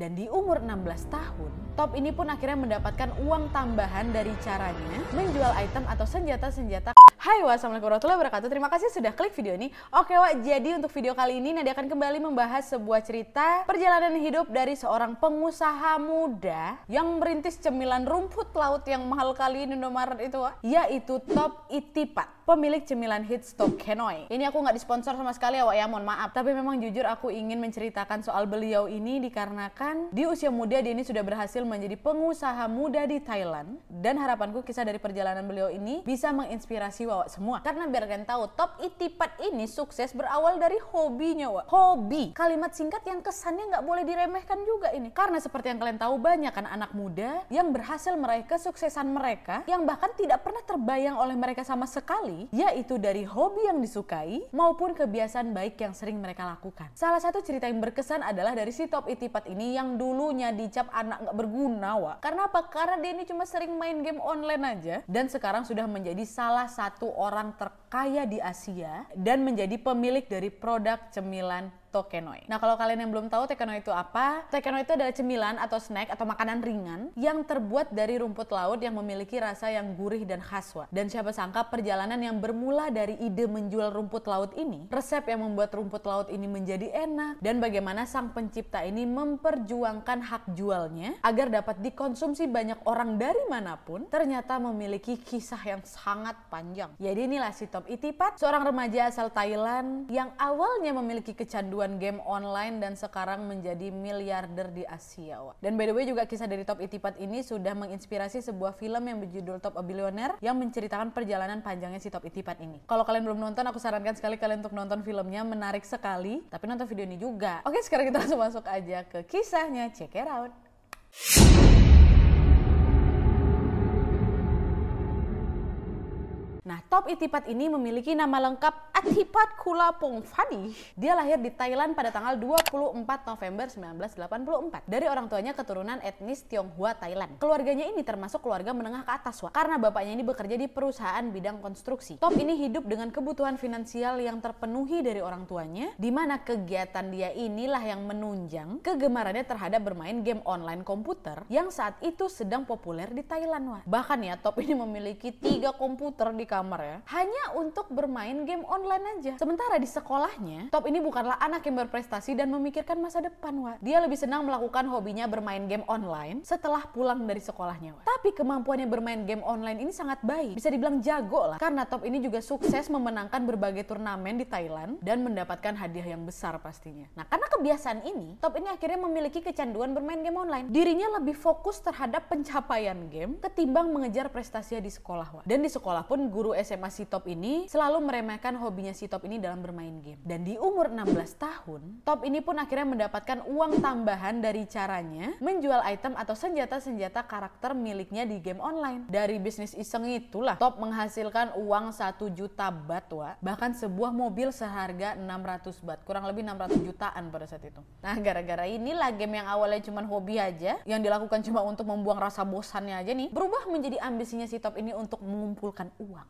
Dan di umur 16 tahun, Top ini pun akhirnya mendapatkan uang tambahan dari caranya menjual item atau senjata-senjata. Hai wassalamualaikum warahmatullahi wabarakatuh. Terima kasih sudah klik video ini. Oke Wak, jadi untuk video kali ini Nadia akan kembali membahas sebuah cerita Perjalanan hidup dari seorang pengusaha muda Yang merintis cemilan rumput laut yang mahal kali di Indomaret itu Wak Yaitu Top Itipat Pemilik cemilan hits Top Kenoi Ini aku nggak disponsor sama sekali ya Wak ya, mohon maaf Tapi memang jujur aku ingin menceritakan soal beliau ini Dikarenakan di usia muda dia ini sudah berhasil menjadi pengusaha muda di Thailand Dan harapanku kisah dari perjalanan beliau ini Bisa menginspirasi Wak semua. Karena biar kalian tahu, Top Itipat ini sukses berawal dari hobinya, Wak. Hobi. Kalimat singkat yang kesannya nggak boleh diremehkan juga ini. Karena seperti yang kalian tahu, banyak kan anak muda yang berhasil meraih kesuksesan mereka yang bahkan tidak pernah terbayang oleh mereka sama sekali, yaitu dari hobi yang disukai maupun kebiasaan baik yang sering mereka lakukan. Salah satu cerita yang berkesan adalah dari si Top Itipat ini yang dulunya dicap anak nggak berguna, Wak. Karena apa? Karena dia ini cuma sering main game online aja dan sekarang sudah menjadi salah satu orang terkaya di Asia dan menjadi pemilik dari produk cemilan Tokenoi. Nah kalau kalian yang belum tahu Tokenoi itu apa? Tokenoi itu adalah cemilan atau snack atau makanan ringan yang terbuat dari rumput laut yang memiliki rasa yang gurih dan khas. Wa. Dan siapa sangka perjalanan yang bermula dari ide menjual rumput laut ini, resep yang membuat rumput laut ini menjadi enak dan bagaimana sang pencipta ini memperjuangkan hak jualnya agar dapat dikonsumsi banyak orang dari mana pun, ternyata memiliki kisah yang sangat panjang. Jadi inilah si Top Itipat, seorang remaja asal Thailand yang awalnya memiliki kecanduan kecanduan game online dan sekarang menjadi miliarder di Asia. Dan by the way juga kisah dari Top Itipat ini sudah menginspirasi sebuah film yang berjudul Top A Billionaire yang menceritakan perjalanan panjangnya si Top Itipat ini. Kalau kalian belum nonton, aku sarankan sekali kalian untuk nonton filmnya, menarik sekali. Tapi nonton video ini juga. Oke, sekarang kita langsung masuk aja ke kisahnya. Check it out. Nah, Top Itipat ini memiliki nama lengkap Atipat Kulapong Fadi. Dia lahir di Thailand pada tanggal 24 November 1984 dari orang tuanya keturunan etnis Tionghoa Thailand. Keluarganya ini termasuk keluarga menengah ke atas, Wak, karena bapaknya ini bekerja di perusahaan bidang konstruksi. Top ini hidup dengan kebutuhan finansial yang terpenuhi dari orang tuanya, di mana kegiatan dia inilah yang menunjang kegemarannya terhadap bermain game online komputer yang saat itu sedang populer di Thailand, Wak. Bahkan ya, Top ini memiliki tiga komputer di kamar ya. Hanya untuk bermain game online aja. Sementara di sekolahnya Top ini bukanlah anak yang berprestasi dan memikirkan masa depan wa dia lebih senang melakukan hobinya bermain game online setelah pulang dari sekolahnya wa tapi kemampuannya bermain game online ini sangat baik. Bisa dibilang jago lah karena Top ini juga sukses memenangkan berbagai turnamen di Thailand dan mendapatkan hadiah yang besar pastinya. Nah karena kebiasaan ini Top ini akhirnya memiliki kecanduan bermain game online. Dirinya lebih fokus terhadap pencapaian game ketimbang mengejar prestasinya di sekolah wa dan di sekolah pun guru guru SMA si Top ini selalu meremehkan hobinya si Top ini dalam bermain game. Dan di umur 16 tahun, Top ini pun akhirnya mendapatkan uang tambahan dari caranya menjual item atau senjata-senjata karakter miliknya di game online. Dari bisnis iseng itulah Top menghasilkan uang 1 juta bat wa. Bahkan sebuah mobil seharga 600 bat, kurang lebih 600 jutaan pada saat itu. Nah, gara-gara inilah game yang awalnya cuma hobi aja, yang dilakukan cuma untuk membuang rasa bosannya aja nih, berubah menjadi ambisinya si Top ini untuk mengumpulkan uang.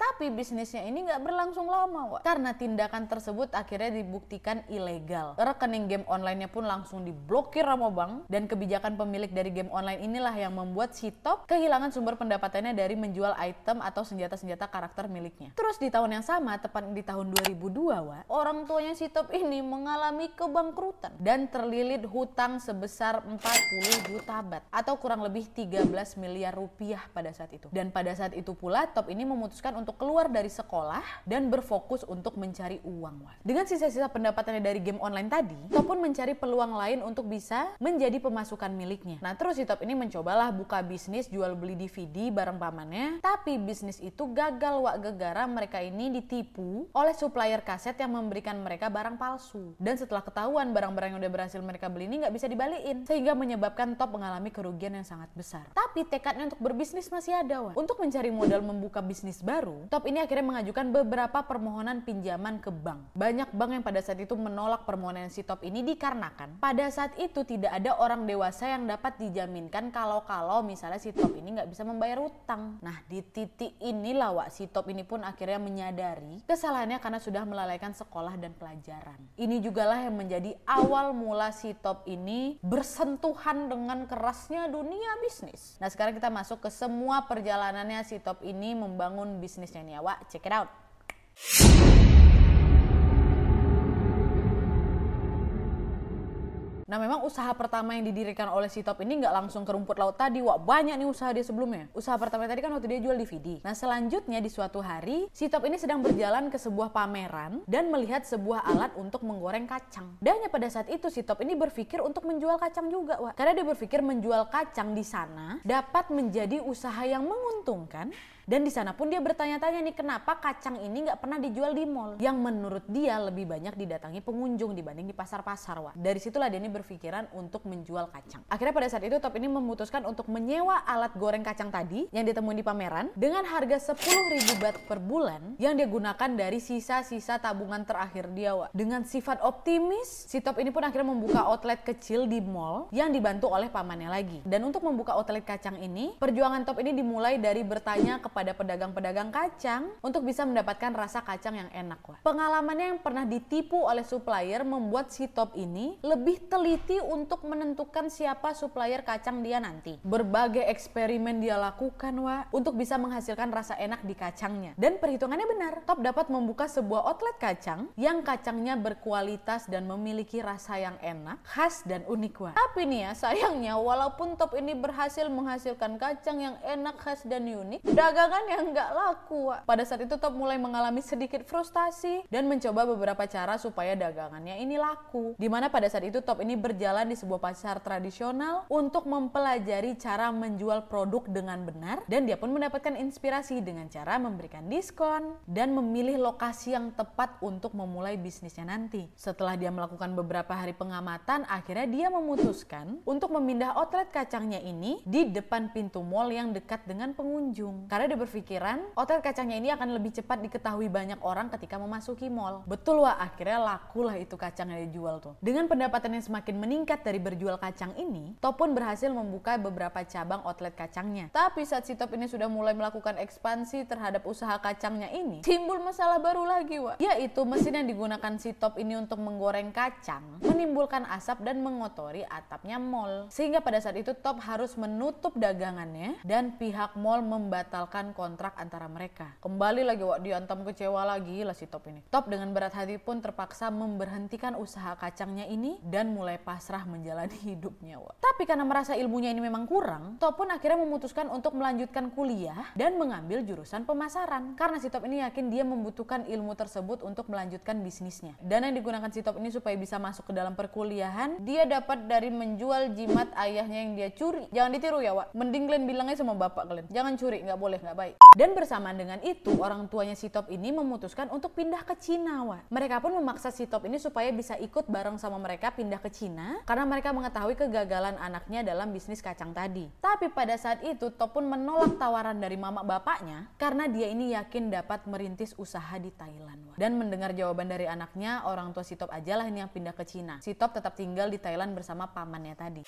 Tapi bisnisnya ini nggak berlangsung lama, Wak. Karena tindakan tersebut akhirnya dibuktikan ilegal. Rekening game online-nya pun langsung diblokir sama bank dan kebijakan pemilik dari game online inilah yang membuat si Top kehilangan sumber pendapatannya dari menjual item atau senjata-senjata karakter miliknya. Terus di tahun yang sama, tepat di tahun 2002, Wak, orang tuanya si Top ini mengalami kebangkrutan dan terlilit hutang sebesar 40 juta bat atau kurang lebih 13 miliar rupiah pada saat itu. Dan pada saat itu pula Top ini memutuskan untuk untuk keluar dari sekolah dan berfokus untuk mencari uang. Dengan sisa-sisa pendapatannya dari game online tadi, Top pun mencari peluang lain untuk bisa menjadi pemasukan miliknya. Nah terus si Top ini mencobalah buka bisnis jual beli DVD bareng pamannya, tapi bisnis itu gagal wak gegara mereka ini ditipu oleh supplier kaset yang memberikan mereka barang palsu. Dan setelah ketahuan barang-barang yang udah berhasil mereka beli ini nggak bisa dibalikin, sehingga menyebabkan Top mengalami kerugian yang sangat besar. Tapi tekadnya untuk berbisnis masih ada wak. Untuk mencari modal membuka bisnis baru, Top ini akhirnya mengajukan beberapa permohonan pinjaman ke bank. Banyak bank yang pada saat itu menolak permohonan si Top ini dikarenakan pada saat itu tidak ada orang dewasa yang dapat dijaminkan kalau-kalau misalnya si Top ini nggak bisa membayar utang. Nah di titik inilah Wak si Top ini pun akhirnya menyadari kesalahannya karena sudah melalaikan sekolah dan pelajaran. Ini juga lah yang menjadi awal mula si Top ini bersentuhan dengan kerasnya dunia bisnis. Nah sekarang kita masuk ke semua perjalanannya si Top ini membangun bisnisnya nih ya, Wak. Check it out. Nah memang usaha pertama yang didirikan oleh si Top ini nggak langsung ke rumput laut tadi. Wah banyak nih usaha dia sebelumnya. Usaha pertama tadi kan waktu dia jual DVD. Nah selanjutnya di suatu hari si Top ini sedang berjalan ke sebuah pameran dan melihat sebuah alat untuk menggoreng kacang. Dan pada saat itu si Top ini berpikir untuk menjual kacang juga. Wah. Karena dia berpikir menjual kacang di sana dapat menjadi usaha yang menguntungkan dan di sana pun dia bertanya-tanya nih kenapa kacang ini nggak pernah dijual di mall. Yang menurut dia lebih banyak didatangi pengunjung dibanding di pasar-pasar wah. Dari situlah dia ini berpikiran untuk menjual kacang. Akhirnya pada saat itu Top ini memutuskan untuk menyewa alat goreng kacang tadi yang ditemuin di pameran dengan harga 10.000 baht per bulan yang dia gunakan dari sisa-sisa tabungan terakhir dia wah. Dengan sifat optimis, si Top ini pun akhirnya membuka outlet kecil di mall yang dibantu oleh pamannya lagi. Dan untuk membuka outlet kacang ini, perjuangan Top ini dimulai dari bertanya kepada pedagang-pedagang kacang untuk bisa mendapatkan rasa kacang yang enak. Wah. Pengalamannya yang pernah ditipu oleh supplier membuat si Top ini lebih teliti untuk menentukan siapa supplier kacang dia nanti. Berbagai eksperimen dia lakukan wah untuk bisa menghasilkan rasa enak di kacangnya. Dan perhitungannya benar, Top dapat membuka sebuah outlet kacang yang kacangnya berkualitas dan memiliki rasa yang enak, khas dan unik wah. Tapi nih ya sayangnya walaupun Top ini berhasil menghasilkan kacang yang enak, khas dan unik, dagang dagangan yang nggak laku. Pada saat itu Top mulai mengalami sedikit frustasi dan mencoba beberapa cara supaya dagangannya ini laku. Di mana pada saat itu Top ini berjalan di sebuah pasar tradisional untuk mempelajari cara menjual produk dengan benar dan dia pun mendapatkan inspirasi dengan cara memberikan diskon dan memilih lokasi yang tepat untuk memulai bisnisnya nanti. Setelah dia melakukan beberapa hari pengamatan, akhirnya dia memutuskan untuk memindah outlet kacangnya ini di depan pintu mall yang dekat dengan pengunjung. Karena dia berpikiran outlet kacangnya ini akan lebih cepat diketahui banyak orang ketika memasuki mall. Betul wah, akhirnya lakulah itu kacang yang dijual tuh. Dengan pendapatan yang semakin meningkat dari berjual kacang ini, Top pun berhasil membuka beberapa cabang outlet kacangnya. Tapi saat si Top ini sudah mulai melakukan ekspansi terhadap usaha kacangnya ini, timbul masalah baru lagi wah, yaitu mesin yang digunakan si Top ini untuk menggoreng kacang menimbulkan asap dan mengotori atapnya mall. Sehingga pada saat itu Top harus menutup dagangannya dan pihak mall membatalkan kontrak antara mereka. Kembali lagi wak diantam kecewa lagi lah si Top ini. Top dengan berat hati pun terpaksa memberhentikan usaha kacangnya ini dan mulai pasrah menjalani hidupnya wak. Tapi karena merasa ilmunya ini memang kurang, Top pun akhirnya memutuskan untuk melanjutkan kuliah dan mengambil jurusan pemasaran. Karena si Top ini yakin dia membutuhkan ilmu tersebut untuk melanjutkan bisnisnya. Dan yang digunakan si Top ini supaya bisa masuk ke dalam perkuliahan, dia dapat dari menjual jimat ayahnya yang dia curi. Jangan ditiru ya wak. Mending kalian bilangnya sama bapak kalian. Jangan curi, nggak boleh, nggak baik. Dan bersamaan dengan itu, orang tuanya si Top ini memutuskan untuk pindah ke Cina, Wak. Mereka pun memaksa si Top ini supaya bisa ikut bareng sama mereka pindah ke Cina karena mereka mengetahui kegagalan anaknya dalam bisnis kacang tadi. Tapi pada saat itu, Top pun menolak tawaran dari mama bapaknya karena dia ini yakin dapat merintis usaha di Thailand. Dan mendengar jawaban dari anaknya, orang tua si Top ajalah ini yang pindah ke Cina. Si Top tetap tinggal di Thailand bersama pamannya tadi.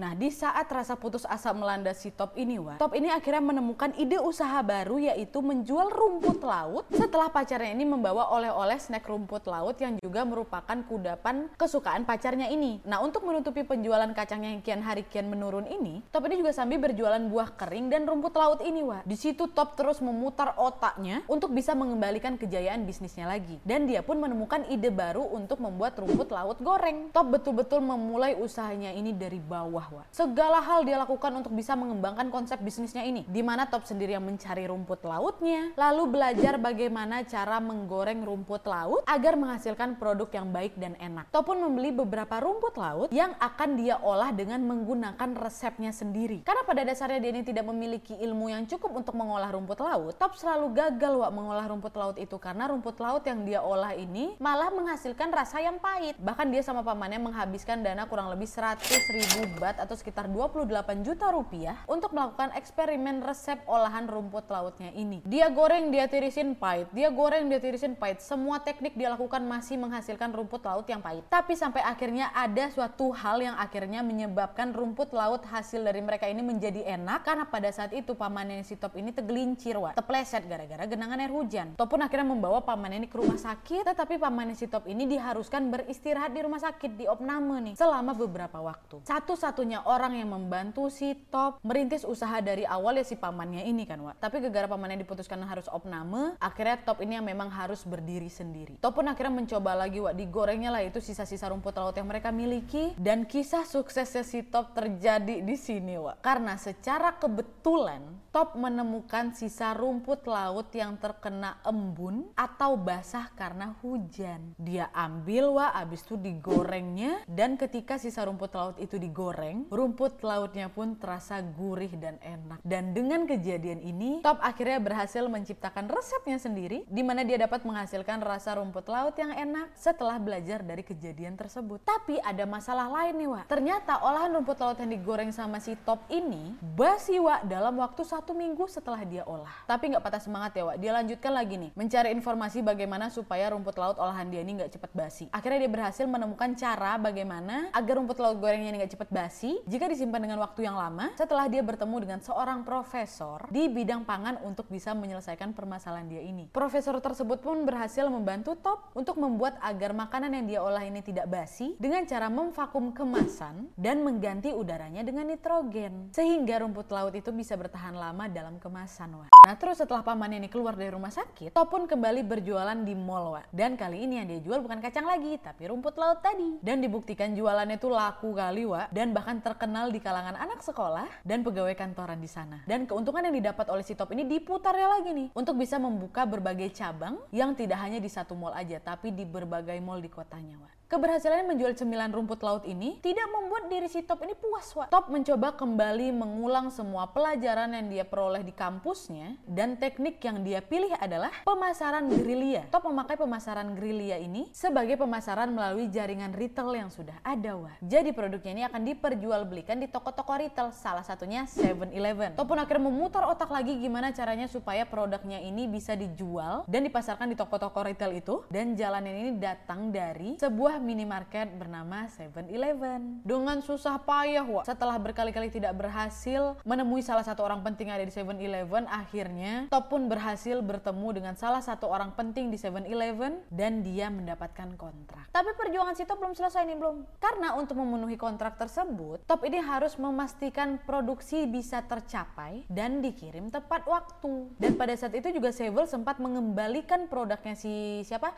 Nah, di saat rasa putus asa melanda si Top ini, Wak, Top ini akhirnya menemukan ide usaha baru yaitu menjual rumput laut setelah pacarnya ini membawa oleh-oleh snack rumput laut yang juga merupakan kudapan kesukaan pacarnya ini. Nah, untuk menutupi penjualan kacangnya yang kian hari kian menurun ini, Top ini juga sambil berjualan buah kering dan rumput laut ini, Wak. Di situ Top terus memutar otaknya untuk bisa mengembalikan kejayaan bisnisnya lagi. Dan dia pun menemukan ide baru untuk membuat rumput laut goreng. Top betul-betul memulai usahanya ini dari bawah segala hal dia lakukan untuk bisa mengembangkan konsep bisnisnya ini. Di mana Top sendiri yang mencari rumput lautnya, lalu belajar bagaimana cara menggoreng rumput laut agar menghasilkan produk yang baik dan enak. Top pun membeli beberapa rumput laut yang akan dia olah dengan menggunakan resepnya sendiri. Karena pada dasarnya ini tidak memiliki ilmu yang cukup untuk mengolah rumput laut, Top selalu gagal wak mengolah rumput laut itu karena rumput laut yang dia olah ini malah menghasilkan rasa yang pahit. Bahkan dia sama pamannya menghabiskan dana kurang lebih 100 ribu bat atau sekitar 28 juta rupiah untuk melakukan eksperimen resep olahan rumput lautnya ini. Dia goreng, dia tirisin pahit, dia goreng, dia tirisin pahit. Semua teknik dia lakukan masih menghasilkan rumput laut yang pahit. Tapi sampai akhirnya ada suatu hal yang akhirnya menyebabkan rumput laut hasil dari mereka ini menjadi enak karena pada saat itu pamannya si Top ini tegelincir, wah, tepleset gara-gara genangan air hujan. Top pun akhirnya membawa paman ini ke rumah sakit, tetapi pamannya si Top ini diharuskan beristirahat di rumah sakit di opname nih selama beberapa waktu. Satu-satunya orang yang membantu si Top merintis usaha dari awal ya si pamannya ini kan, Wak. Tapi gara-gara pamannya diputuskan harus opname, akhirnya Top ini yang memang harus berdiri sendiri. Top pun akhirnya mencoba lagi, Wak. Digorengnya lah itu sisa-sisa rumput laut yang mereka miliki dan kisah suksesnya si Top terjadi di sini, Wak. Karena secara kebetulan Top menemukan sisa rumput laut yang terkena embun atau basah karena hujan. Dia ambil, Wak, abis itu digorengnya dan ketika sisa rumput laut itu digoreng, rumput lautnya pun terasa gurih dan enak. Dan dengan kejadian ini, Top akhirnya berhasil menciptakan resepnya sendiri di mana dia dapat menghasilkan rasa rumput laut yang enak setelah belajar dari kejadian tersebut. Tapi ada masalah lain nih, Wak. Ternyata olahan rumput laut yang digoreng sama si Top ini basi, Wak, dalam waktu satu minggu setelah dia olah. Tapi nggak patah semangat ya, Wak. Dia lanjutkan lagi nih, mencari informasi bagaimana supaya rumput laut olahan dia ini nggak cepat basi. Akhirnya dia berhasil menemukan cara bagaimana agar rumput laut gorengnya ini nggak cepat basi jika disimpan dengan waktu yang lama setelah dia bertemu dengan seorang profesor di bidang pangan untuk bisa menyelesaikan permasalahan dia ini. Profesor tersebut pun berhasil membantu Top untuk membuat agar makanan yang dia olah ini tidak basi dengan cara memvakum kemasan dan mengganti udaranya dengan nitrogen sehingga rumput laut itu bisa bertahan lama dalam kemasan. Wak. Nah terus setelah paman ini keluar dari rumah sakit, Top pun kembali berjualan di mall. Wak. Dan kali ini yang dia jual bukan kacang lagi, tapi rumput laut tadi. Dan dibuktikan jualannya itu laku kali, Wak. Dan bahkan terkenal di kalangan anak sekolah dan pegawai kantoran di sana. Dan keuntungan yang didapat oleh si Top ini diputarnya lagi nih untuk bisa membuka berbagai cabang yang tidak hanya di satu mall aja, tapi di berbagai mall di kotanya, Wak. Keberhasilan menjual cemilan rumput laut ini tidak membuat diri si Top ini puas, Wak. Top mencoba kembali mengulang semua pelajaran yang dia peroleh di kampusnya dan teknik yang dia pilih adalah pemasaran gerilya. Top memakai pemasaran gerilya ini sebagai pemasaran melalui jaringan retail yang sudah ada, Wak. Jadi produknya ini akan diperjualbelikan di toko-toko retail, salah satunya 7-Eleven. Top pun akhirnya memutar otak lagi gimana caranya supaya produknya ini bisa dijual dan dipasarkan di toko-toko retail itu dan jalannya ini datang dari sebuah minimarket bernama 7-Eleven. Dengan susah payah, Wak. Setelah berkali-kali tidak berhasil menemui salah satu orang penting ada di 7-Eleven, akhirnya Top pun berhasil bertemu dengan salah satu orang penting di 7-Eleven dan dia mendapatkan kontrak. Tapi perjuangan si Top belum selesai nih, belum. Karena untuk memenuhi kontrak tersebut, Top ini harus memastikan produksi bisa tercapai dan dikirim tepat waktu. Dan pada saat itu juga Sevel sempat mengembalikan produknya si siapa?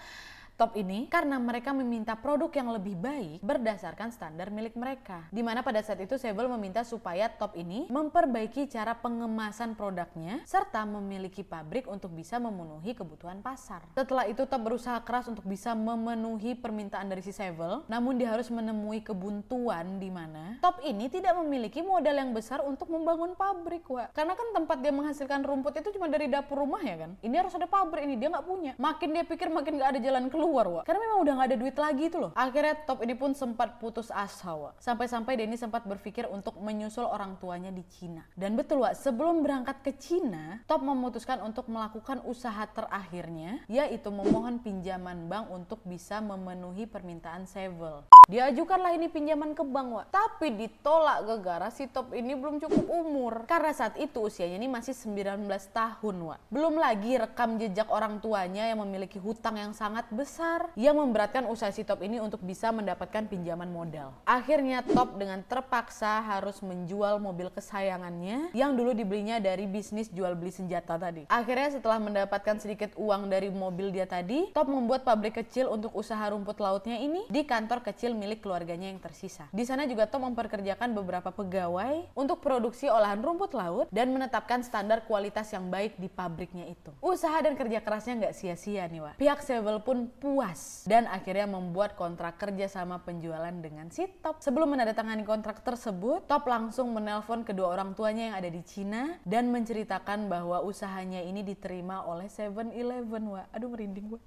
Top ini karena mereka meminta produk yang lebih baik berdasarkan standar milik mereka. Di mana pada saat itu Sebel meminta supaya Top ini memperbaiki cara pengemasan produknya serta memiliki pabrik untuk bisa memenuhi kebutuhan pasar. Setelah itu Top berusaha keras untuk bisa memenuhi permintaan dari si Sebel, namun dia harus menemui kebuntuan di mana Top ini tidak memiliki modal yang besar untuk membangun pabrik, Wak. Karena kan tempat dia menghasilkan rumput itu cuma dari dapur rumah ya kan. Ini harus ada pabrik ini dia nggak punya. Makin dia pikir makin nggak ada jalan keluar keluar Wak. Karena memang udah gak ada duit lagi itu loh. Akhirnya Top ini pun sempat putus asa Wak. Sampai-sampai Denny sempat berpikir untuk menyusul orang tuanya di Cina. Dan betul Wak, sebelum berangkat ke Cina, Top memutuskan untuk melakukan usaha terakhirnya, yaitu memohon pinjaman bank untuk bisa memenuhi permintaan Sevel. Diajukanlah ini pinjaman ke bank Wak. Tapi ditolak gara-gara si Top ini belum cukup umur. Karena saat itu usianya ini masih 19 tahun Wak. Belum lagi rekam jejak orang tuanya yang memiliki hutang yang sangat besar besar yang memberatkan usaha si Top ini untuk bisa mendapatkan pinjaman modal. Akhirnya Top dengan terpaksa harus menjual mobil kesayangannya yang dulu dibelinya dari bisnis jual beli senjata tadi. Akhirnya setelah mendapatkan sedikit uang dari mobil dia tadi, Top membuat pabrik kecil untuk usaha rumput lautnya ini di kantor kecil milik keluarganya yang tersisa. Di sana juga Top memperkerjakan beberapa pegawai untuk produksi olahan rumput laut dan menetapkan standar kualitas yang baik di pabriknya itu. Usaha dan kerja kerasnya nggak sia-sia nih, Wak. Pihak Sevel pun puas dan akhirnya membuat kontrak kerja sama penjualan dengan si Top. Sebelum menandatangani kontrak tersebut, Top langsung menelpon kedua orang tuanya yang ada di Cina dan menceritakan bahwa usahanya ini diterima oleh 7-Eleven. Wah, aduh merinding gue.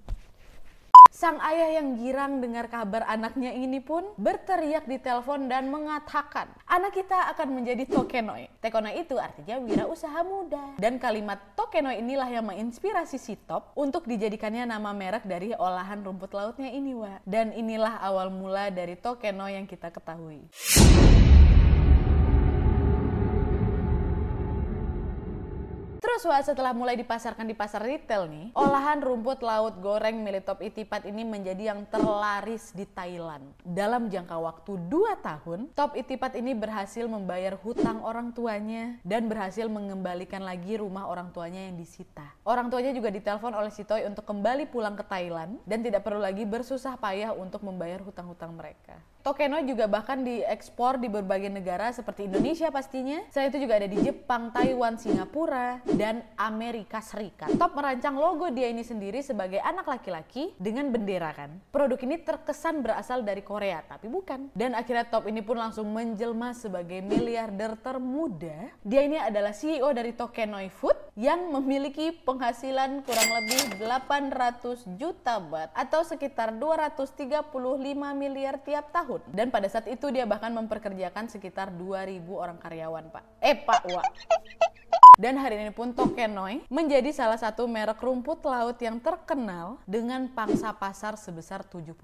Sang ayah yang girang dengar kabar anaknya ini pun berteriak di telepon dan mengatakan, anak kita akan menjadi tokenoi. Tokenoi itu artinya wira usaha muda. Dan kalimat tokenoi inilah yang menginspirasi si Top untuk dijadikannya nama merek dari olahan rumput lautnya ini, Wak. Dan inilah awal mula dari tokenoi yang kita ketahui. Setelah mulai dipasarkan di pasar retail nih, olahan rumput laut goreng milik Top Itipat ini menjadi yang terlaris di Thailand. Dalam jangka waktu 2 tahun, Top Itipat ini berhasil membayar hutang orang tuanya dan berhasil mengembalikan lagi rumah orang tuanya yang disita. Orang tuanya juga ditelepon oleh si Toy untuk kembali pulang ke Thailand dan tidak perlu lagi bersusah payah untuk membayar hutang-hutang mereka. Tokeno juga bahkan diekspor di berbagai negara seperti Indonesia pastinya. Selain itu juga ada di Jepang, Taiwan, Singapura, dan Amerika Serikat. Top merancang logo dia ini sendiri sebagai anak laki-laki dengan bendera kan. Produk ini terkesan berasal dari Korea, tapi bukan. Dan akhirnya Top ini pun langsung menjelma sebagai miliarder termuda. Dia ini adalah CEO dari Tokenoi Food yang memiliki penghasilan kurang lebih 800 juta baht atau sekitar 235 miliar tiap tahun. Dan pada saat itu dia bahkan memperkerjakan sekitar 2000 orang karyawan, Pak. Eh, Pak, Wak. Dan hari ini pun Tokenoi menjadi salah satu merek rumput laut yang terkenal dengan pangsa pasar sebesar 70%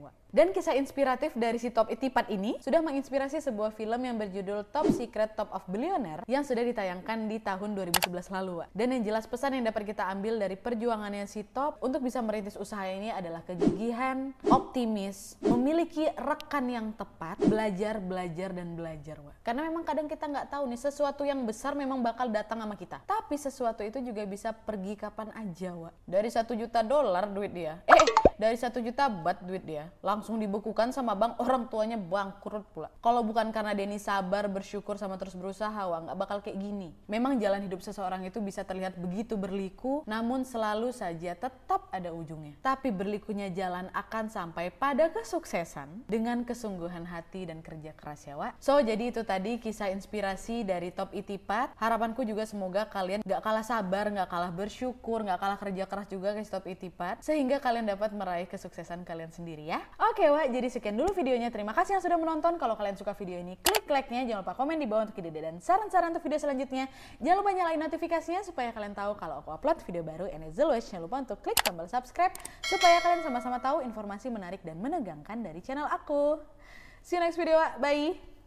Wak. Dan kisah inspiratif dari si Top Itipat ini sudah menginspirasi sebuah film yang berjudul Top Secret Top of Billionaire yang sudah ditayangkan di tahun 2011 lalu. Dan yang jelas pesan yang dapat kita ambil dari perjuangannya si Top untuk bisa merintis usaha ini adalah kegigihan, optimis, memiliki rekan yang tepat, belajar, belajar, dan belajar. Wak. Karena memang kadang kita nggak tahu nih sesuatu yang besar memang bakal datang sama kita. Tapi sesuatu itu juga bisa pergi kapan aja, Wak. Dari satu juta dolar duit dia. Eh, dari satu juta bat duit dia. Langsung dibekukan sama bank, orang tuanya bangkrut pula. Kalau bukan karena Denny sabar, bersyukur, sama terus berusaha, Wak, nggak bakal kayak gini. Memang jalan hidup seseorang itu bisa terlihat begitu berliku, namun selalu saja tetap ada ujungnya. Tapi berlikunya jalan akan sampai pada kesuksesan dengan kesungguhan hati dan kerja keras ya, Wak. So, jadi itu tadi kisah inspirasi dari Top Itipat. Harapanku juga semoga kalian gak kalah sabar, gak kalah bersyukur, gak kalah kerja keras juga ke Top Itipat sehingga kalian dapat meraih kesuksesan kalian sendiri ya. Oke Wak, jadi sekian dulu videonya. Terima kasih yang sudah menonton. Kalau kalian suka video ini, klik like-nya. Jangan lupa komen di bawah untuk ide dan saran-saran untuk video selanjutnya. Jangan lupa nyalain notifikasinya supaya kalian tahu kalau aku upload video baru. And as always, jangan lupa untuk klik tombol subscribe supaya kalian sama-sama tahu informasi menarik dan menegangkan dari channel aku. See you next video, Wak. Bye!